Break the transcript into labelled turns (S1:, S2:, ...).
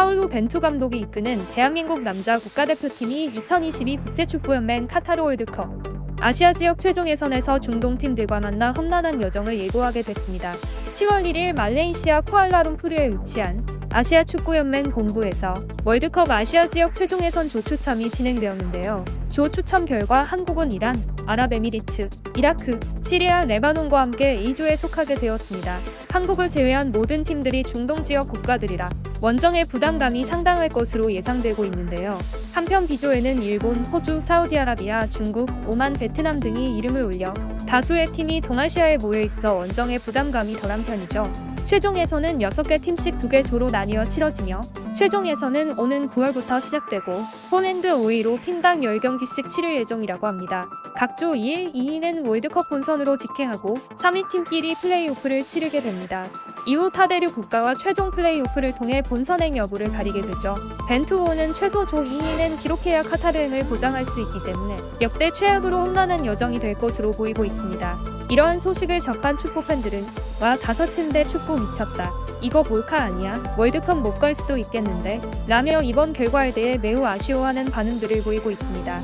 S1: 파울루 벤투 감독이 이끄는 대한민국 남자 국가대표팀이 2022 국제축구연맹 카타르 월드컵 아시아 지역 최종 예선에서 중동 팀들과 만나 험난한 여정을 예고하게 됐습니다. 7월 1일 말레이시아 쿠알라룸푸르에 위치한 아시아 축구연맹 본부에서 월드컵 아시아 지역 최종 예선 조 추첨이 진행되었는데요. 조 추첨 결과 한국은 이란, 아랍에미리트, 이라크, 시리아, 레바논과 함께 A조에 속하게 되었습니다. 한국을 제외한 모든 팀들이 중동 지역 국가들이라 원정의 부담감이 상당할 것으로 예상되고 있는데요. 한편 B조에는 일본, 호주, 사우디아라비아, 중국, 오만, 베트남 등이 이름을 올려 다수의 팀이 동아시아에 모여 있어 원정의 부담감이 덜한 편이죠. 최종예선은 6개 팀씩 2개 조로 나뉘어 치러지며 최종예선은 오는 9월부터 시작되고 홈 앤드 어웨이로 팀당 10경기씩 치를 예정이라고 합니다. 각조 2일 2위는 월드컵 본선으로 직행하고 3위 팀끼리 플레이오프를 치르게 됩니다. 이후 타대륙 국가와 최종 플레이오프를 통해 본선행 여부를 가리게 되죠. 벤투호는 최소 조 2위는 기록해야 카타르행을 보장할 수 있기 때문에 역대 최악으로 험난한 여정이 될 것으로 보이고 있습니다. 이러한 소식을 접한 축구 팬들은 와 다섯 침대 축구 미쳤다. 이거 몰카 아니야? 월드컵 못 갈 수도 있겠는데? 라며 이번 결과에 대해 매우 아쉬워하는 반응들을 보이고 있습니다.